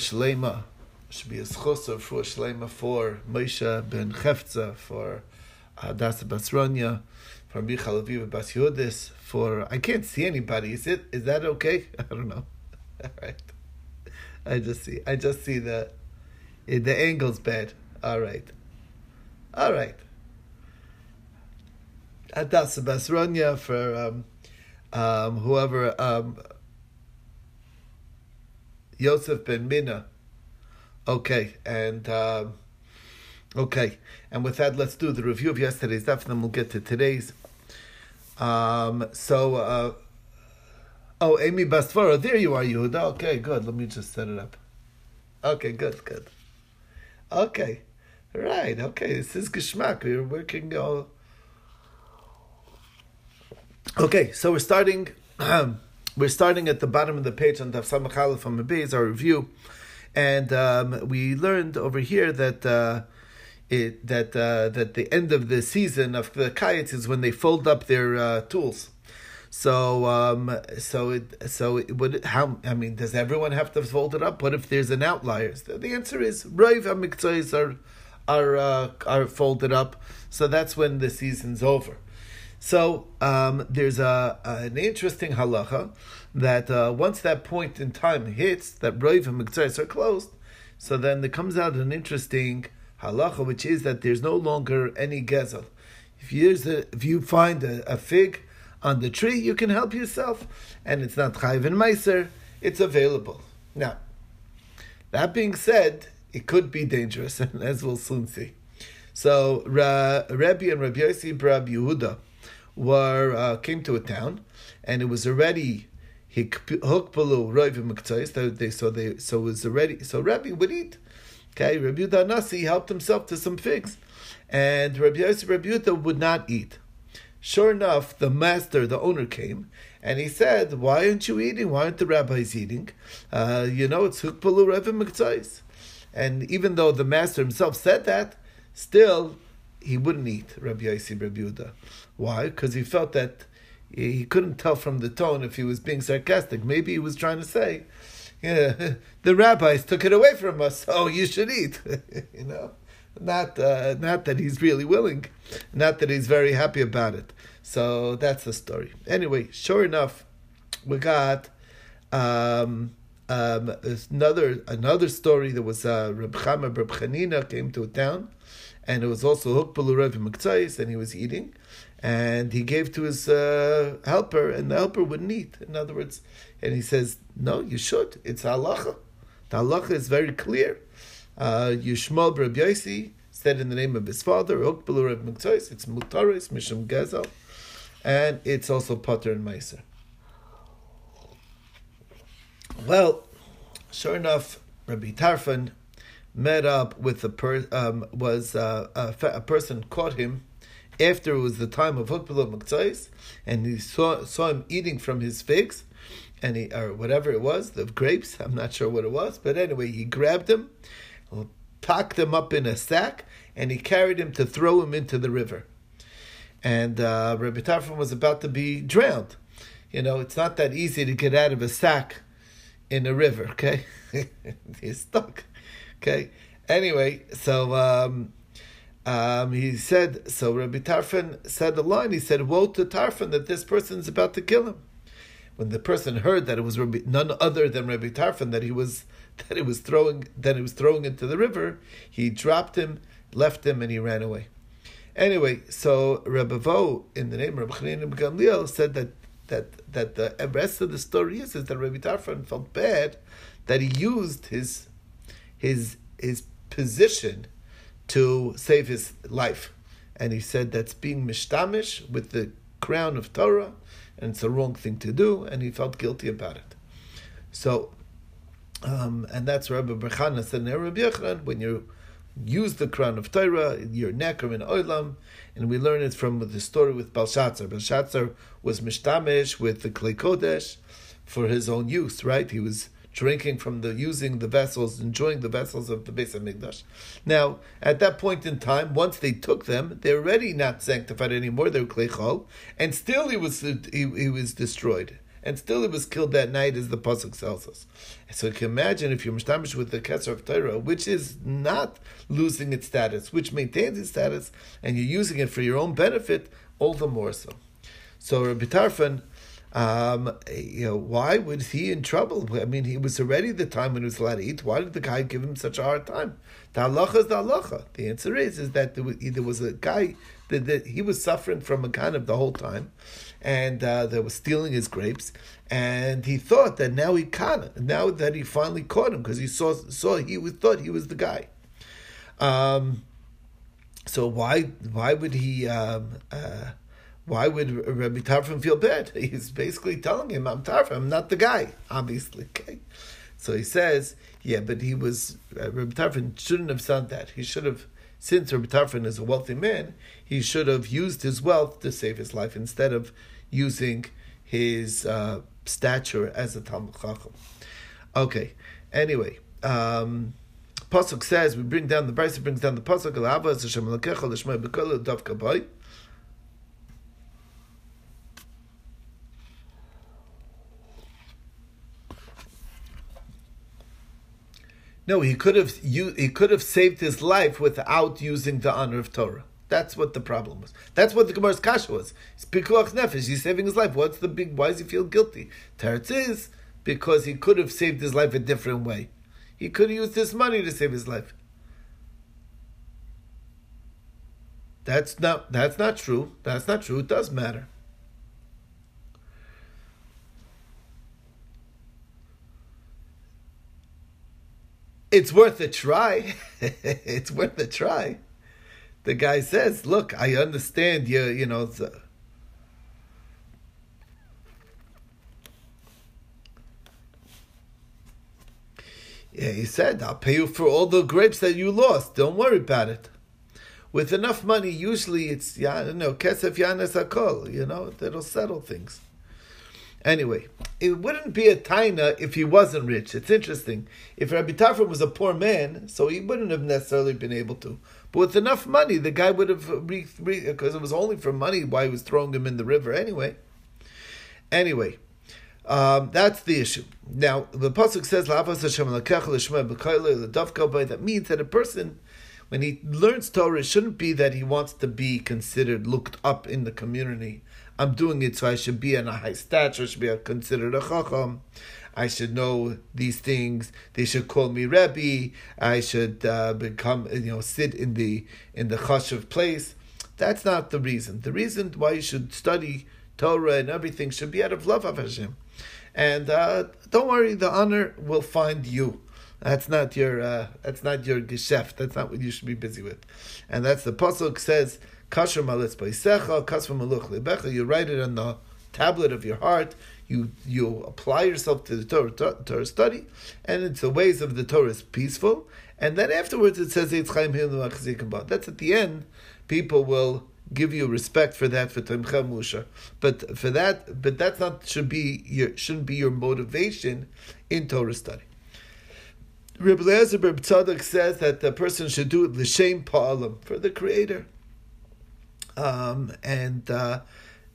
Shlema should be a schosser for Shlema for Moshe ben Chefza, for Hadassah Basronya, for Michal Aviva Bas Yudis, for I can't see anybody. Is it? Is that okay? I don't know. All right. I just see. I just see the the angle's bad. All right. All right. Hadassah Basronya for um, um, whoever um, Yosef ben Mina. Okay, and um, okay, and with that, let's do the review of yesterday's daf, and then we'll get to today's. Um, so, uh, oh, Amy Bastvara, there you are, Yehuda. Okay, good. Let me just set it up. Okay, good, good. Okay, right. Okay, this is Geschmack. We're working. Uh... Okay, so we're starting. we're starting at the bottom of the page on Daf Samach from Aleph our review, and um, we learned over here that uh, it that uh, that the end of the season of the kites is when they fold up their uh, tools. So um, so it so it would how I mean does everyone have to fold it up? What if there's an outlier? The answer is Rav Amiktois are are uh, are folded up. So that's when the season's over. So um, there's a, an interesting halacha that uh, once that point in time hits, that Rav and Mikzais are closed, so then there comes out an interesting halacha, which is that there's no longer any gezel. If you, a, if you find a, a, fig on the tree, you can help yourself, and it's not chayiv and meiser, it's available. Now, that being said, it could be dangerous, and as we'll soon see. So, Ra, Rabbi and Rabbi Yossi Rab Yehuda, were uh, came to a town, and it was already hukpalu roivim mektzais. They so they so it was already so Rabbi would eat. Okay, Rabbi Yudah helped himself to some figs, and Rabbi Yosef Rabbi would not eat. Sure enough, the master, the owner, came and he said, "Why aren't you eating? Why aren't the rabbis eating? Uh, you know, it's hukpalu roivim mektzais." And even though the master himself said that, still he wouldn't eat Rabbi Yossi Rabbi Yehuda. Why? Because he felt that he couldn't tell from the tone if he was being sarcastic. Maybe he was trying to say, yeah, the rabbis took it away from us, so you should eat. you know, not uh, not that he's really willing, not that he's very happy about it. So that's the story. Anyway, sure enough, we got um, um, another another story. There was uh, Reb Chama Reb Chanina came to a town and it was also hukpalu Rav and he was eating, and he gave to his uh, helper, and the helper wouldn't eat. In other words, and he says, "No, you should. It's halacha. The halacha is very clear. Uh, Rav Yosi said in the name of his father, hukpalu Rav It's mutaris mishum gezel, and it's also potter and meiser." Well, sure enough, Rabbi Tarfon met up with a per, um, was uh, a, a, person caught him after it was the time of Hukbala Maktzais, and he saw saw him eating from his figs, and he or whatever it was, the grapes. I'm not sure what it was, but anyway, he grabbed him, packed him up in a sack, and he carried him to throw him into the river. And uh, Rabbi Tarfon was about to be drowned. You know, it's not that easy to get out of a sack in a river. Okay, he's stuck. Okay. Anyway, so um, um, he said, so Rabbi Tarfon said the line. He said, "Woe to Tarfon that this person is about to kill him." When the person heard that it was Rabbi, none other than Rabbi Tarfon that he was that he was throwing that he was throwing into the river, he dropped him, left him, and he ran away. Anyway, so Rabbi Vo, in the name of Rabbi Chanin Gamliel, said that that that the rest of the story is, is that Rabbi Tarfon felt bad that he used his his his position to save his life. And he said that's being mishtamish with the crown of Torah, and it's a wrong thing to do, and he felt guilty about it. So, um, and that's Rabbi Berchana said Rabbi Yochanan, when you use the crown of Torah, you're necker in oilam, and we learn it from the story with Belshazzar. Belshazzar was mishtamish with the Klei Kodesh for his own use, right? He was drinking from the using the vessels, enjoying the vessels of the Beis Hamikdash. Now, at that point in time, once they took them, they're already not sanctified anymore. They're klechol, and still he was he, he was destroyed. and still he was killed that night, as the pasuk tells us. So you can imagine if you're mishtamish with the Kesser of Torah, which is not losing its status, which maintains its status, and you're using it for your own benefit, all the more so. So Rabbi Tarfon, um, you know, why was he in trouble? I mean, he was already the time when he was allowed to eat. Why did the guy give him such a hard time? The halacha is the halacha. The answer is is that there was, there was a guy that, that, he was suffering from a kind of the whole time, and uh, that was stealing his grapes, and he thought that now he caught him. Now that he finally caught him because he saw saw he was, thought he was the guy. Um, so why why would he? Um, uh, why would Rabbi Tarfon feel bad? He's basically telling him, "I'm Tarfon. I'm not the guy." Obviously, okay. So he says, "Yeah, but he was uh, Rabbi Tarfon shouldn't have done that. He should have." Since Rabbi Tarfon is a wealthy man, he should have used his wealth to save his life instead of using his uh, stature as a Talmid Chacham. Okay, anyway, um, Pasuk says, we bring down the Brisa brings down the Pasuk, No, he could have he could have saved his life without using the honor of Torah. That's what the problem was. That's what the Gemara's kasha was. It's pikuach nefesh. He's saving his life. What's the big? Why does he feel guilty? Teretz is because he could have saved his life a different way. He could have used this money to save his life. That's not. That's not true. That's not true. It does matter. It's worth a try. it's worth a try. The guy says, "Look, I understand you. You know." The, yeah, he said, "I'll pay you for all the grapes that you lost. Don't worry about it." With enough money, usually it's yeah, no kesef yanes akol. You know, that'll settle things. Anyway, it wouldn't be a taina if he wasn't rich. It's interesting. If Rabbi Tarfon was a poor man, so he wouldn't have necessarily been able to. But with enough money, the guy would have because it was only for money why he was throwing him in the river anyway. Anyway, um, that's the issue. Now the pasuk says That means that a person, when he learns Torah, shouldn't be that he wants to be considered looked up in the community I'm doing it so I should be in a high stature, should be considered a chacham. I should know these things. They should call me Rebbe. I should uh, become, you know, sit in the in the chashuv place. That's not the reason. The reason why you should study Torah and everything should be out of love of Hashem. And uh, don't worry, the honor will find you. That's not your. Uh, that's not your geschäft. That's not what you should be busy with. And that's the pasuk says Kasher malitz baisecha, kasver maluch lebecha. You write it on the tablet of your heart. You you apply yourself to the Torah, Torah study, and it's the ways of the Torah is peaceful. And then afterwards it says That's at the end. People will give you respect for that for Timcha Musha. But for that, but that's not should be your shouldn't be your motivation in Torah study. Rabbi Lezer Tzadok says that the person should do it l'shem pa'alim for the Creator um, and uh,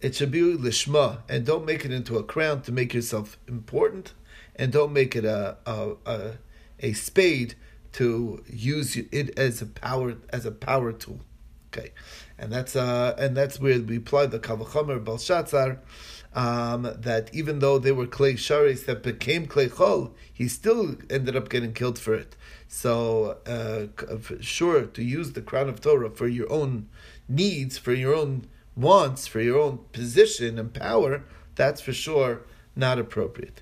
it should be lishma, and don't make it into a crown to make yourself important, and don't make it a a, a, a spade to use it as a power as a power tool. Okay, and that's uh and that's where we apply the kavachomer Belshazzar. Um, that even though they were klei sharis that became klei chol, he still ended up getting killed for it. So, uh, sure, to use the crown of Torah for your own needs, for your own wants, for your own position and power, that's for sure not appropriate.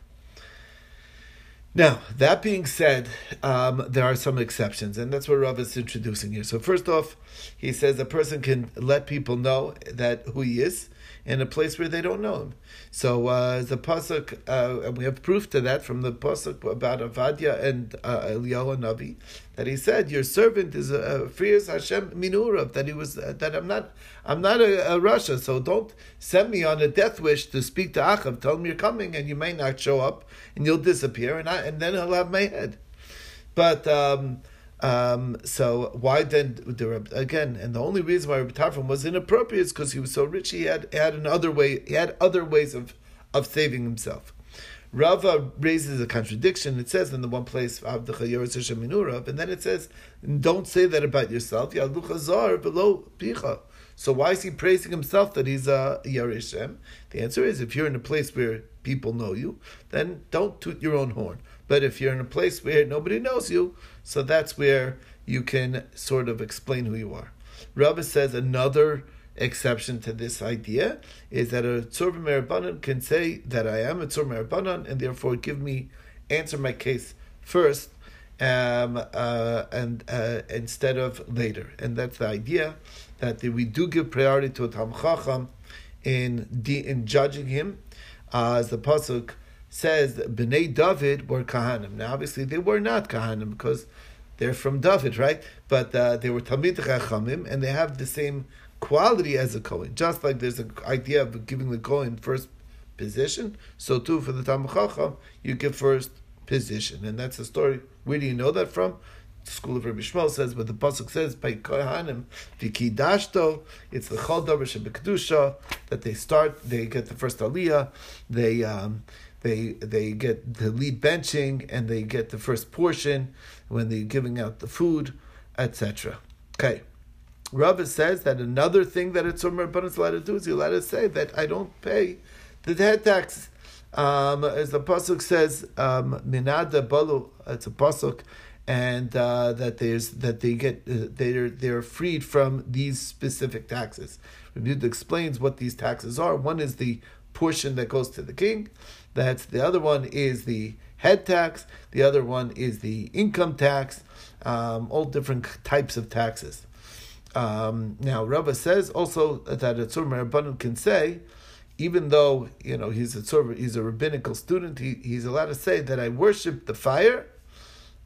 Now, that being said, um, there are some exceptions, and that's what Rav is introducing here. So, first off, he says a person can let people know that who he is, in a place where they don't know him. So uh, the pasuk, uh, and we have proof to that from the pasuk about Avadia and uh, Eliyahu Navi, that he said, "Your servant is a, fears Hashem minurav." That he was uh, that I'm not I'm not a, a Russia, so don't send me on a death wish to speak to Achav. Tell him you're coming, and you may not show up, and you'll disappear, and I, and then he'll have my head. But um, um, so why then the again? And the only reason why Rabbi Tarfon was inappropriate is because he was so rich. He had had another way. He had other ways of of saving himself. Rava raises a contradiction. It says in the one place, of the and then it says, don't say that about yourself. below So why is he praising himself that he's a Yarishem? The answer is, if you're in a place where people know you, then don't toot your own horn. But if you're in a place where nobody knows you, so that's where you can sort of explain who you are. Rava says another exception to this idea is that a tzur merabanan can say that I am a tzur merabanan and therefore give me answer my case first um, uh, and uh, instead of later, and that's the idea that we do give priority to a tam chacham in in judging him, uh, as the pasuk says, Bnei David were kahanim. Now, obviously, they were not kahanim because they're from David, right? But uh, they were Talmid Chachamim, and they have the same quality as a Kohen. Just like there's an idea of giving the Kohen first position, so too for the Talmid Chacham, you give first position. And that's the story. Where do you know that from? The school of Rabbi Shmuel says, but the pasuk says by Kohanim vikidashto. It's the chol davar that they start. They get the first aliyah. They um, they they get the lead benching and they get the first portion when they're giving out the food, etc. Okay. Rava says that another thing that a tzur rabbanon is allowed to do is he's allowed to say that I don't pay the head tax. Um, as the pasuk says, um, minada um, balu. It's a pasuk, and uh, that there's that they get uh, they're they're freed from these specific taxes. Rabbi explains what these taxes are. One is the portion that goes to the king. That's the other one is the head tax. The other one is the income tax. Um, all different types of taxes. Um, now, Rava says also that a tzur merabbanon can say, even though you know he's a tzur, he's a rabbinical student, he, he's allowed to say that I worship the fire.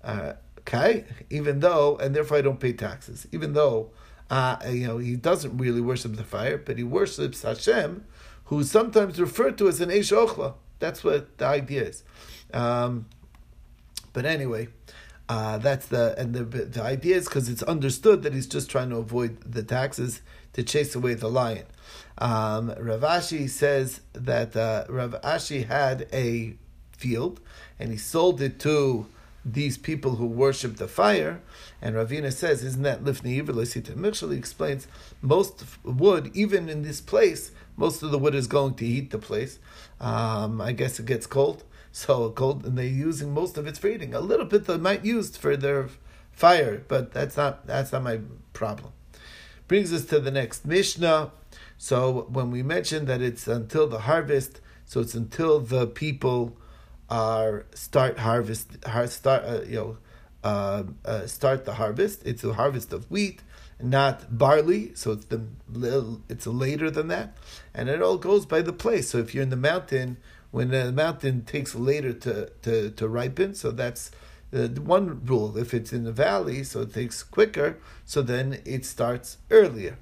Uh, okay, even though, and therefore I don't pay taxes, even though. Uh, you know, he doesn't really worship the fire, but he worships Hashem, who's sometimes referred to as an Eish Ochla. That's what the idea is. Um, but anyway, uh, that's the and the the idea is because it's understood that he's just trying to avoid the taxes to chase away the lion. Um, Rav Ashi says that uh, Rav Ashi had a field and he sold it to these people who worship the fire. And Ravina says, "Isn't that lifnei iver He explains most wood, even in this place, most of the wood is going to heat the place. Um, I guess it gets cold. So cold, and they're using most of its for eating. A little bit they might use for their fire, but that's not that's not my problem. Brings us to the next Mishnah. So when we mentioned that it's until the harvest, so it's until the people are start harvest, start uh, you know, uh, uh, start the harvest. It's a harvest of wheat, not barley. So it's the it's later than that, and it all goes by the place. So if you're in the mountain when the mountain takes later to, to, to ripen. So that's the one rule. If it's in the valley, so it takes quicker, so then it starts earlier.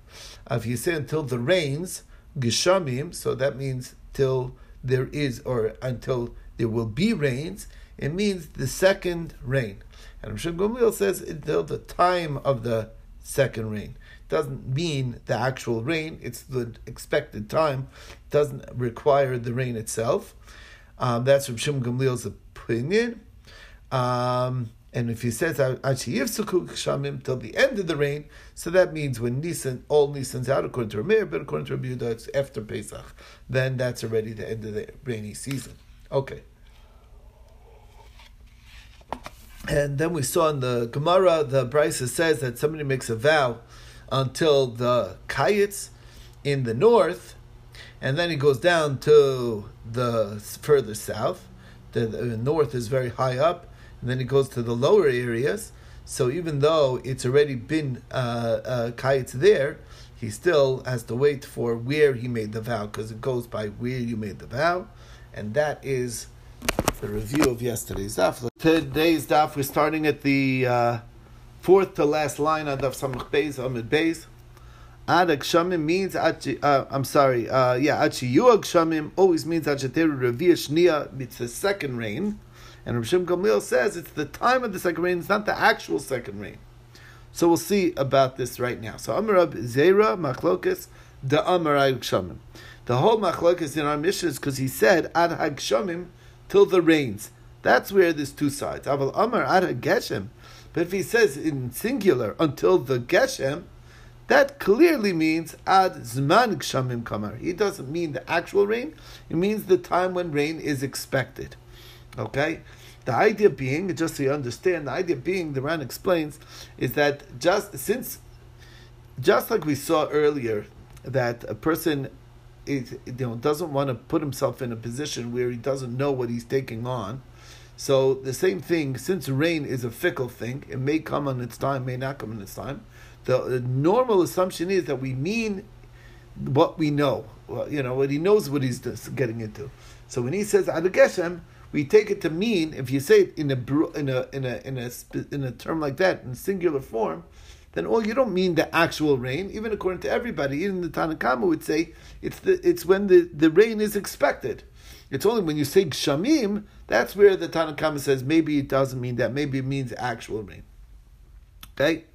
Uh, if you say until the rains, gishamim, so that means till there is, or until there will be rains, it means the second rain. And Rosh Gamliel says until the time of the second rain doesn't mean the actual rain, it's the expected time, doesn't require the rain itself. Um, that's from Shim Gamliel's opinion. Um, and if he says shamim till the end of the rain, so that means when Nisan, all Nisan's out according to Rameir, but according to Rabbi Yehuda, it's after Pesach. Then that's already the end of the rainy season. Okay. And then we saw in the Gemara, the Brisa says that somebody makes a vow until the Kayitz in the north, and then he goes down to the further south. The, the, north is very high up, and then he goes to the lower areas. So even though it's already been uh, uh, there, he still has to wait for where he made the vow, because it goes by where you made the vow, and that is the review of yesterday's daf. Today's daf, we're starting at the. Uh, fourth to last line of Samach Beis Amid Beis. Ad Agshamim means uh, I'm sorry, uh, yeah, Achi Yu Agshamim always means Achateru Revia Shnia, it's the second rain. And Rishim Gamliel says it's the time of the second rain, it's not the actual second rain. So we'll see about this right now. So Amarab Zera Machlokis, the Amarai Agshamim. The whole machlokas in our mission is because he said ad hagshamim till the rains. That's where there's two sides. Aval Amar ad geshem, But if he says in singular until the geshem, that clearly means ad zman gshamim kamar. He doesn't mean the actual rain. It means the time when rain is expected. Okay. The idea being, just so you understand, the idea being, the Ran explains, is that just since, just like we saw earlier, that a person is, you know, doesn't want to put himself in a position where he doesn't know what he's taking on. So the same thing, since rain is a fickle thing, it may come on its time, may not come on its time. The, normal assumption is that we mean what we know. Well, you know, what he knows what he's getting into. So when he says Adageshem, we take it to mean if you say it in a in a in a in a in a term like that in singular form, then oh you don't mean the actual rain. Even according to everybody, even the Tanakhama would say it's the it's when the, the rain is expected. It's only when you say gshamim that's where the Tanakhama says maybe it doesn't mean that. Maybe it means actual rain. Okay,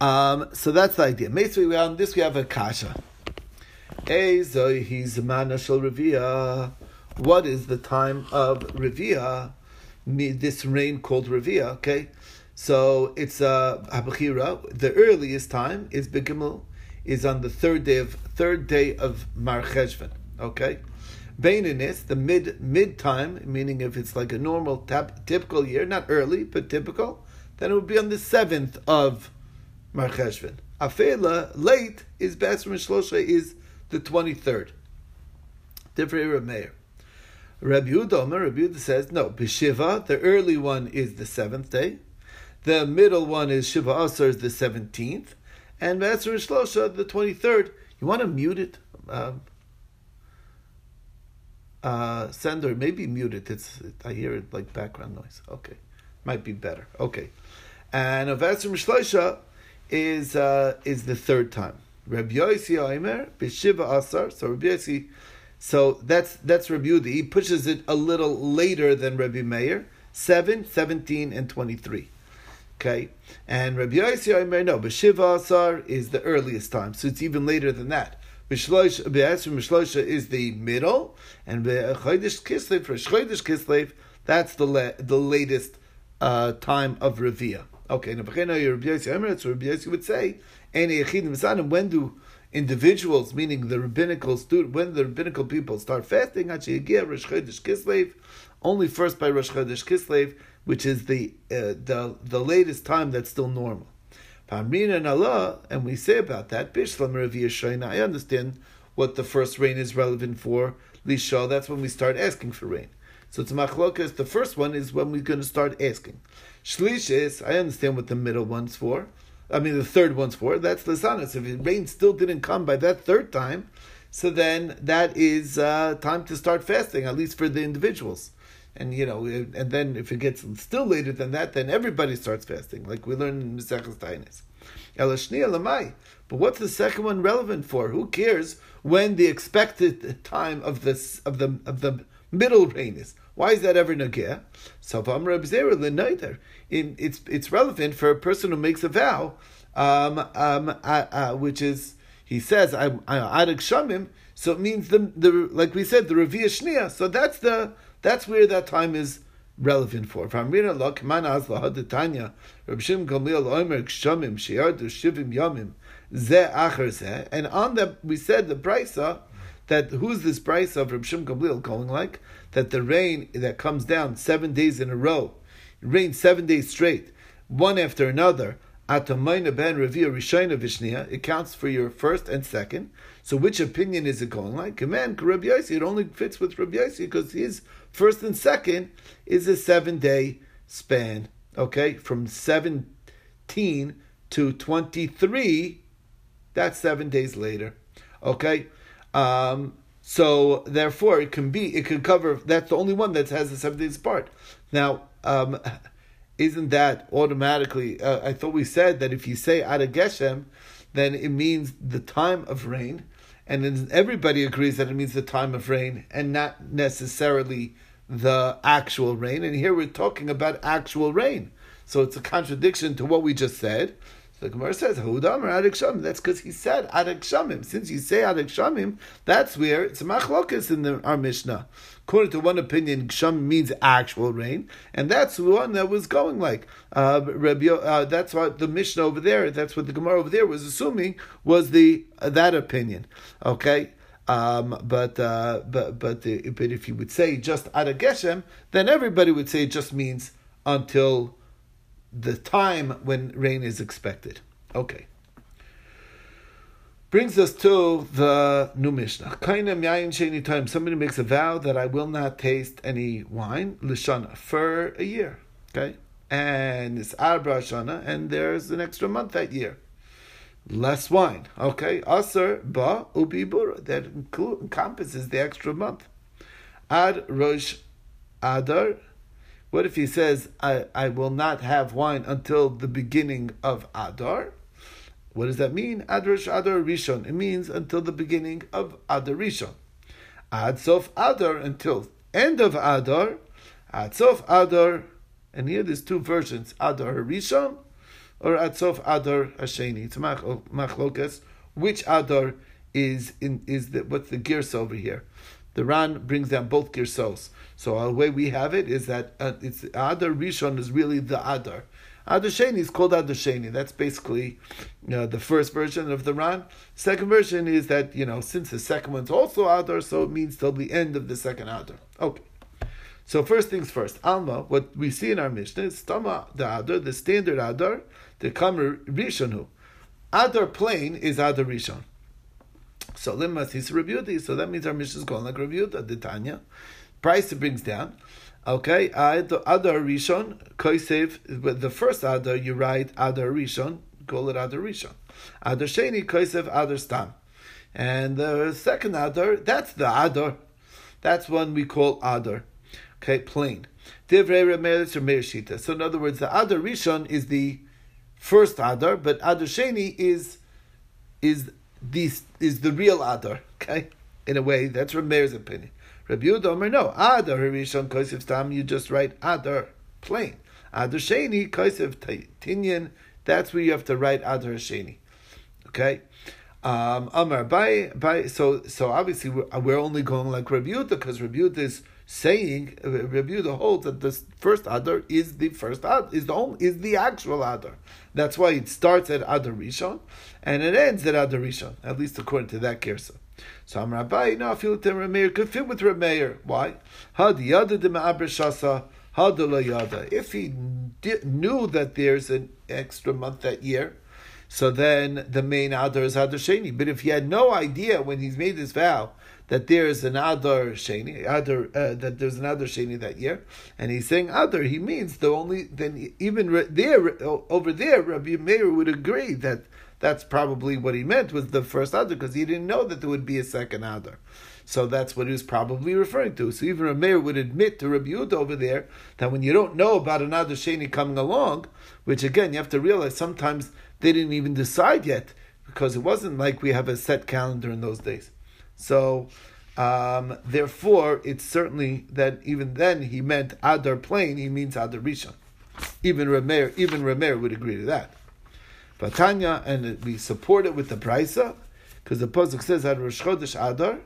um, so that's the idea. Basically, on this we have a kasha. What is the time of Revia, this rain called Revia, okay? So it's uh, Habachira. The earliest time is Begimel, is on the third day of third day of Mar Cheshvan, okay? Baininis, the mid mid time, meaning if it's like a normal tap, typical year, not early but typical, then it would be on the seventh of Mar Cheshvan. Afela late is Basra Shlosha is the twenty third. Different Meir. Rabbi Yehuda, Rabbi Yehuda says, no, Bishiva, the early one is the seventh day, the middle one is Shiva Asar the seventeenth, and Be'ezer Shlosha, the twenty-third. You want to mute it? Um, uh, sender, maybe mute it. It's I hear it like background noise. Okay, might be better. Okay, and Be'ezer Shlosha is uh, is the third time. Rabbi Yossi Aimer Bishiva Asar. So Rabbi Yossi so that's that's Rabbi Yudi. He pushes it a little later than Rabbi Meir, 7, 17, and 23. Okay? And Rabbi Yossi Omer, no, but Shiva Asar is the earliest time, so it's even later than that. Mishlosha is the middle, and Chodesh Kislev, for Chodesh Kislev, that's the la- the latest uh, time of Revia. Okay, now Rabbi Yossi Omer, that's what Rabbi Yossi would say, when do individuals, meaning the rabbinical student, when the rabbinical people start fasting, only first by Rosh Chodesh Kislev, which is the uh, the the latest time that's still normal. Pamrina and Allah, and we say about that, Bishlam I understand what the first rain is relevant for. Lisha, that's when we start asking for rain. So it's machlokas. The first one is when we're going to start asking. Shlish is I understand what the middle one's for. I mean, the third one's for. That's Lasanas. If rain still didn't come by that third time, so then that is uh, time to start fasting, at least for the individuals. And you know, and then if it gets still later than that, then everybody starts fasting, like we learned in Maseches Tainis. But what's the second one relevant for? Who cares when the expected time of this of the of the middle rain is? Why is that ever nageh? So it's it's relevant for a person who makes a vow, um, um, uh, uh, which is he says I adik shamim. So it means the the like we said the revia shnia. So that's the that's where that time is relevant for. From Rina Lok Man Az Lahadetanya, Reb Shim Gamliel Omer Kshamim Sheyardu Shivim Yamim Ze Acher Ze, and on that we said the brisa that who's this price of Reb Shim Gamliel going like that the rain that comes down seven days in a row, rain seven days straight, one after another. Atamayna ben Revia Rishayna Vishnia, it counts for your first and second. So which opinion is it going like? Man, Rabbi Yossi, it only fits with Rabbi Yossi because his first and second is a seven day span. Okay, from 17 to 23, that's seven days later. Okay, um, so therefore, it can be it can cover. That's the only one that has the seven days apart. Now, um, isn't that automatically? Uh, I thought we said that if you say Ada Geshem, then it means the time of rain, and then everybody agrees that it means the time of rain, and not necessarily the actual rain. And here we're talking about actual rain, so it's a contradiction to what we just said. The Gemara says, Hudam or Adik. That's because he said Adik Shamim. Since you say Adik Shamim, that's where it's a machlokas in the, our Mishnah. According to one opinion, Shamim means actual rain, and that's the one that was going like. Uh, Rabbi, uh, that's what the Mishnah over there, that's what the Gemara over there was assuming was the uh, that opinion. Okay? Um, but uh, but but the, but if you would say just Adik Geshem, then everybody would say it just means until the time when rain is expected. Okay. Brings us to the new Mishnah. Somebody makes a vow that I will not taste any wine, lishana, for a year. Okay? And it's Arbra Shana, and there's an extra month that year. Less wine. Okay? Aser ba ubi bura. That encompasses the extra month. Ad Rosh Adar what if he says, I, I will not have wine until the beginning of Adar? What does that mean? Adar Adar Rishon. It means until the beginning of Adar Rishon. Ad Sof Adar until end of Adar. Ad Sof Adar. And here there's two versions: Adar Rishon or Ad Sof Adar Hasheni. It's machlokas. Which Adar is in is the what's the gears over here? The Ran brings down both girsos. So the way we have it is that uh, it's Adar Rishon is really the Adar. Adar Sheni is called Adar Sheni. That's basically know, the first version of the Ran. Second version is that you know since the second one's also Adar, so it means till the end of the second Adar. Okay. So first things first, Alma. What we see in our Mishnah is Tama the Adar, the standard Adar, the Kamer Rishonu. Adar plain is Adar Rishon. So limas his rebuti. So that means our mission is going like rebuta the Tanya price it brings down. Okay, the Adar Rishon, Koisev, but the first Adar you write Adar Rishon, call it Adar Rishon. Adar Sheni, Koisev, Adar Stam. And the second Adar, that's the Adar. That's one we call Adar. Okay, plain. Divrei Remeres or Shita. So in other words, the Adar Rishon is the first Adar, but Adar Sheni is is the is the real Adar. Okay, in a way, that's Rameir's opinion. Rabbi Yehuda no, Adar Harishon Kosev Tam, you just write Adar, plain. Adar Sheni, Kosev Tinyan, that's where you have to write Adar Sheni. Okay? Um, Amar, by, by, so, so obviously we're, we're only going like Rabbi Yehuda, because Rabbi Yehuda is saying, Rabbi Yehuda holds that the first Adar is the first Adar, is the only, is the actual Adar. That's why it starts at Adar Rishon, and it ends at Adar Rishon, at least according to that Kirsa. So I'm Rabbi, no, I feel that Rameir could fit with Rameir. Why? Hadi yada de shasa, yada. If he knew that there's an extra month that year, so then the main Adar is Adar Sheni. But if he had no idea when he's made this vow that there's an Adar Sheni, Adar, uh, that there's an Adar Sheni that year, and he's saying Adar, he means the only, then even there, over there, Rabbi Meir would agree that that's probably what he meant was the first Adar, because he didn't know that there would be a second Adar. So that's what he was probably referring to. So even Rameir would admit to Rabbi Yehuda over there that when you don't know about another Sheni coming along, which again you have to realize sometimes they didn't even decide yet because it wasn't like we have a set calendar in those days. So um, therefore, it's certainly that even then he meant Adar plain, he means Adar Rishon. Even Rameir, even Rameir would agree to that. Vatanya, and we support it with the Brisa, because the Pasuk says Ad Rosh Chodesh Adar,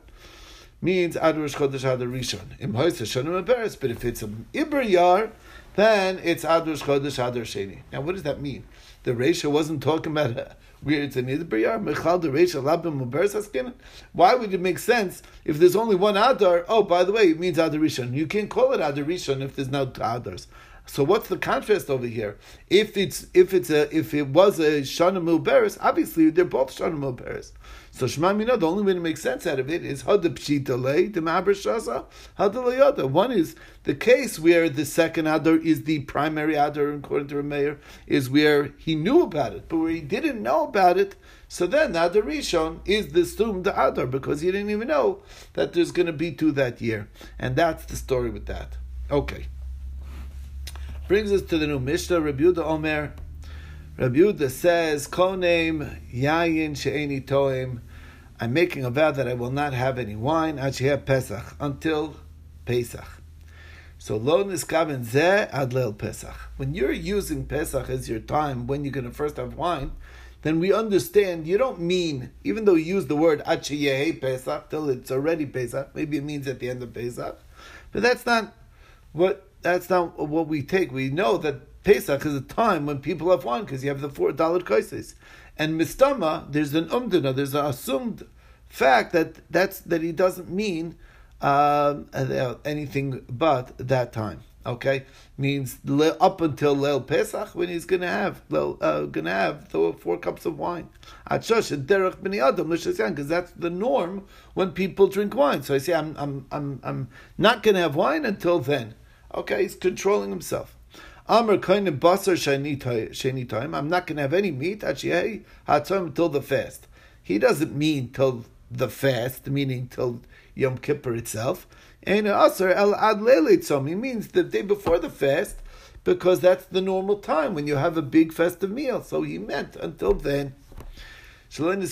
means Ad Rosh Chodesh Adar Rishon. Im Shonim Beres, but if it's an Iber Yar, then it's Ad Rosh Chodesh Adar Sheni. Now what does that mean? The Resha wasn't talking about a, where it's an Iber Yar, Mechal the Resha Labim Muberes Haskin. Why would it make sense if there's only one Adar? Oh, by the way, it means Adar Rishon. You can't call it Adar Rishon if there's no Adars. So what's the contrast over here? If it's if it's a if it was a shana milberes, obviously they're both shana milberes. So Shema Mina, the only way to make sense out of it is hada pshita lei the shasa hada One is the case where the second adar is the primary adar, according to Rameir, is where he knew about it, but where he didn't know about it. So then the adar rishon is the the adar because he didn't even know that there's going to be two that year, and that's the story with that. Okay. Brings us to the new Mishnah, Yehuda Omer. Rabbi Yehuda says, Konem yayin she'eni toim. I'm making a vow that I will not have any wine have Pesach until Pesach. So lo niskaven zeh ad leil Pesach. When you're using Pesach as your time, when you're going to first have wine, then we understand you don't mean, even though you use the word Achiyehe Pesach till it's already Pesach, maybe it means at the end of Pesach, but that's not what that's not what we take. We know that Pesach is a time when people have wine because you have the four dollar kaises. And mistama, there's an umdana, there's an assumed fact that that's that he doesn't mean um, anything but that time. Okay, means up until Leil Pesach when he's gonna have uh, gonna have the four cups of wine. Because that's the norm when people drink wine. So I say I'm I'm I'm I'm not gonna have wine until then. Okay, he's controlling himself. Amr of basar sheni time. I'm not going to have any meat. Hatzom till the fast. He doesn't mean till the fast, meaning till Yom Kippur itself. And asar el ad. He means the day before the fast, because that's the normal time when you have a big festive meal. So he meant until then. As we know,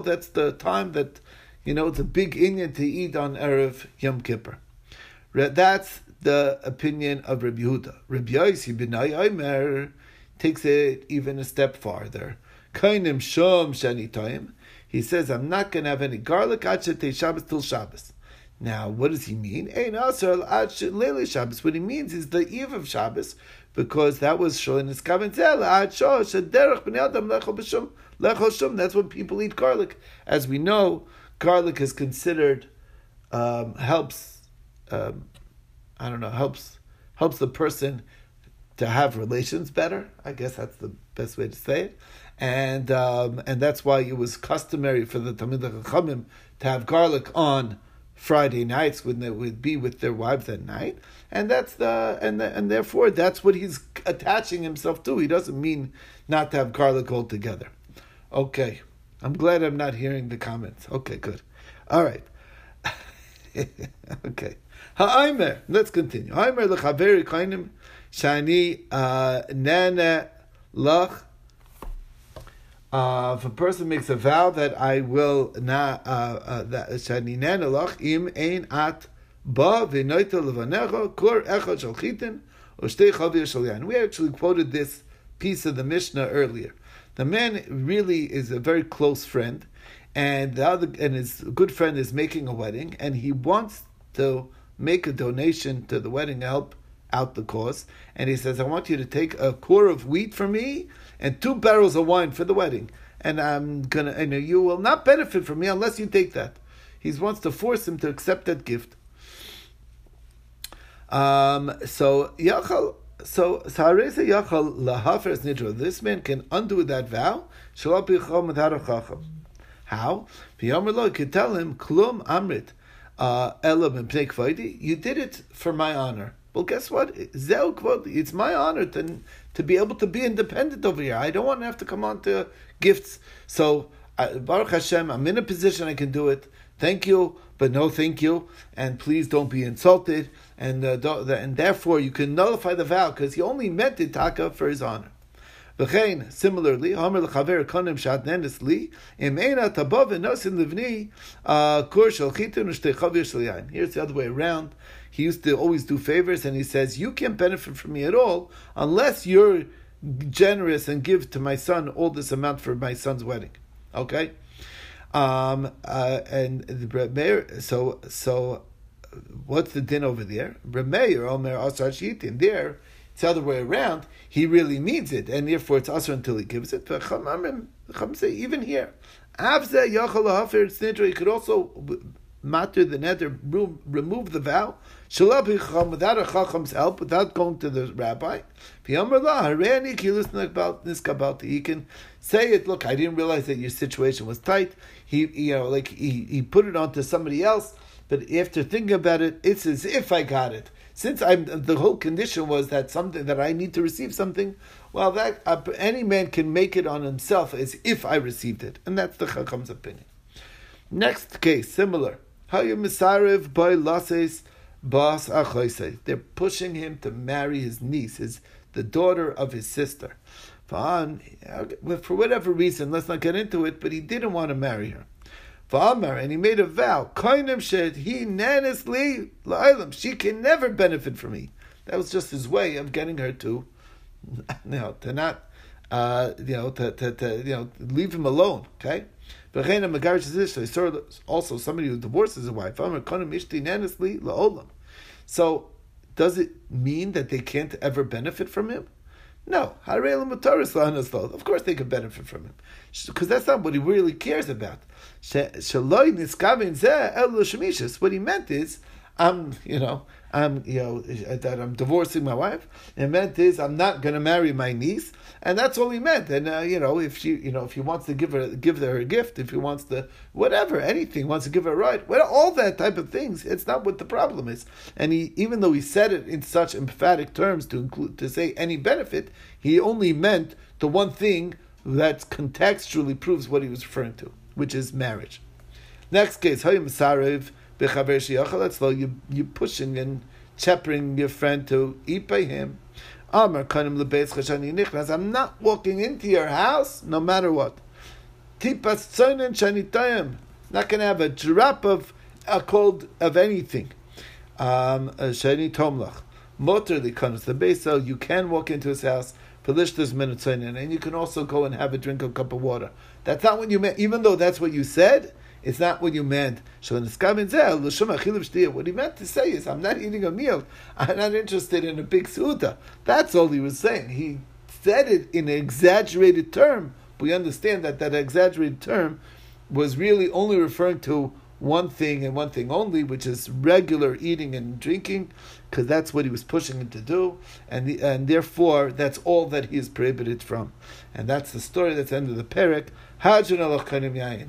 that's the time that you know it's a big inyan to eat on erev Yom Kippur. That's the opinion of Rabbi Yehuda. Rabbi Yossi ben Omer takes it even a step farther. Kainim shom shani time. He says, I'm not going to have any garlic achete Shabbos till Shabbos. Now, what does he mean? Ein lele Shabbos. What he means is the eve of Shabbos, because that was lechol b'shum. That's when people eat garlic. As we know, garlic is considered um, helps. Um, I don't know, helps helps the person to have relations better. I guess that's the best way to say it. And um, and that's why it was customary for the Talmid Chachamim to have garlic on Friday nights when they would be with their wives at night. And that's the and the, and therefore that's what he's attaching himself to. He doesn't mean not to have garlic altogether. Okay. I'm glad I'm not hearing the comments. Okay, good. All right. okay. Ha'aimer. Let's continue. Ha'aimer lechaveri kainim shani uh, nana lach. Uh, if a person makes a vow that I will not uh, shani nana lach im ein at ba v'noita levanecha kur echad shal chitin shtei chavir shal We actually quoted this piece of the Mishnah earlier. The man really is a very close friend, and the other and his good friend is making a wedding, and he wants to make a donation to the wedding help out the cause. And he says, I want you to take a core of wheat for me and two barrels of wine for the wedding. And I'm gonna, and you will not benefit from me unless you take that. He wants to force him to accept that gift. Um, so Yachal, so Saresa Yachal lahafers nidro. This man can undo that vow. How? V'yomer could tell him klum amrit. Uh, you did it for my honor. Well, guess what? It's my honor to, to be able to be independent over here. I don't want to have to come on to gifts. So, uh, Baruch Hashem, I'm in a position I can do it. Thank you, but no thank you. And please don't be insulted. And, uh, and therefore, you can nullify the vow because he only meant it, Taka, for his honor. V'chein, similarly, Homer l'chaver konim shat nenis li, im tabav enosin livni, uh, kur shel yain. Here's the other way around. He used to always do favors, and he says, you can't benefit from me at all unless you're generous and give to my son all this amount for my son's wedding. Okay? Um, uh, and the so, so, what's the din over there? Remeir, Omer, Asar Shitin, there, it's the other way around. He really means it, and therefore it's also until he gives it. But even here, he could also matter the nether, remove the vow, without a chacham's help, without going to the rabbi. He can say it. Look, I didn't realize that your situation was tight. He, you know, like he, he put it onto somebody else. But after thinking about it, it's as if I got it since I'm the whole condition was that something that I need to receive something, well, that uh, any man can make it on himself as if I received it, and that's the Chacham's opinion. Next case, similar. By bas They're pushing him to marry his niece, his the daughter of his sister. For whatever reason, let's not get into it, but he didn't want to marry her. V'amar, and he made a vow. Koinem shed he nanisly la'ilam. She can never benefit from me. That was just his way of getting her to, you know, to not, uh, you know, to, to, to, you know, leave him alone. Okay. Also, somebody who divorces a wife. So, does it mean that they can't ever benefit from him? No. Of course they can benefit from him. Because that's not what he really cares about. What he meant is, I'm, you know, I'm, you know, that I'm divorcing my wife. It meant is I'm not going to marry my niece, and that's all he meant. And uh, you know, if she, you know, if he wants to give her give her a gift, if he wants to whatever, anything, wants to give her a right, well, all that type of things, it's not what the problem is. And he, even though he said it in such emphatic terms to include to say any benefit, he only meant the one thing that contextually proves what he was referring to, which is marriage. Next case, Hamesarev you you pushing and chappering your friend to eat by him. I'm not walking into your house no matter what. Tipas Not going to have a drop of a cold of anything. Um, shani tomlach. Mutar comes the you can walk into his house. And you can also go and have a drink of a cup of water. That's not what you meant, even though that's what you said. It's not what you meant. So in the What he meant to say is, I'm not eating a meal. I'm not interested in a big suda. That's all he was saying. He said it in an exaggerated term. We understand that that exaggerated term was really only referring to one thing and one thing only, which is regular eating and drinking, because that's what he was pushing him to do, and the, and therefore that's all that he is prohibited from, and that's the story that's the end of the parak. Hajun yayin.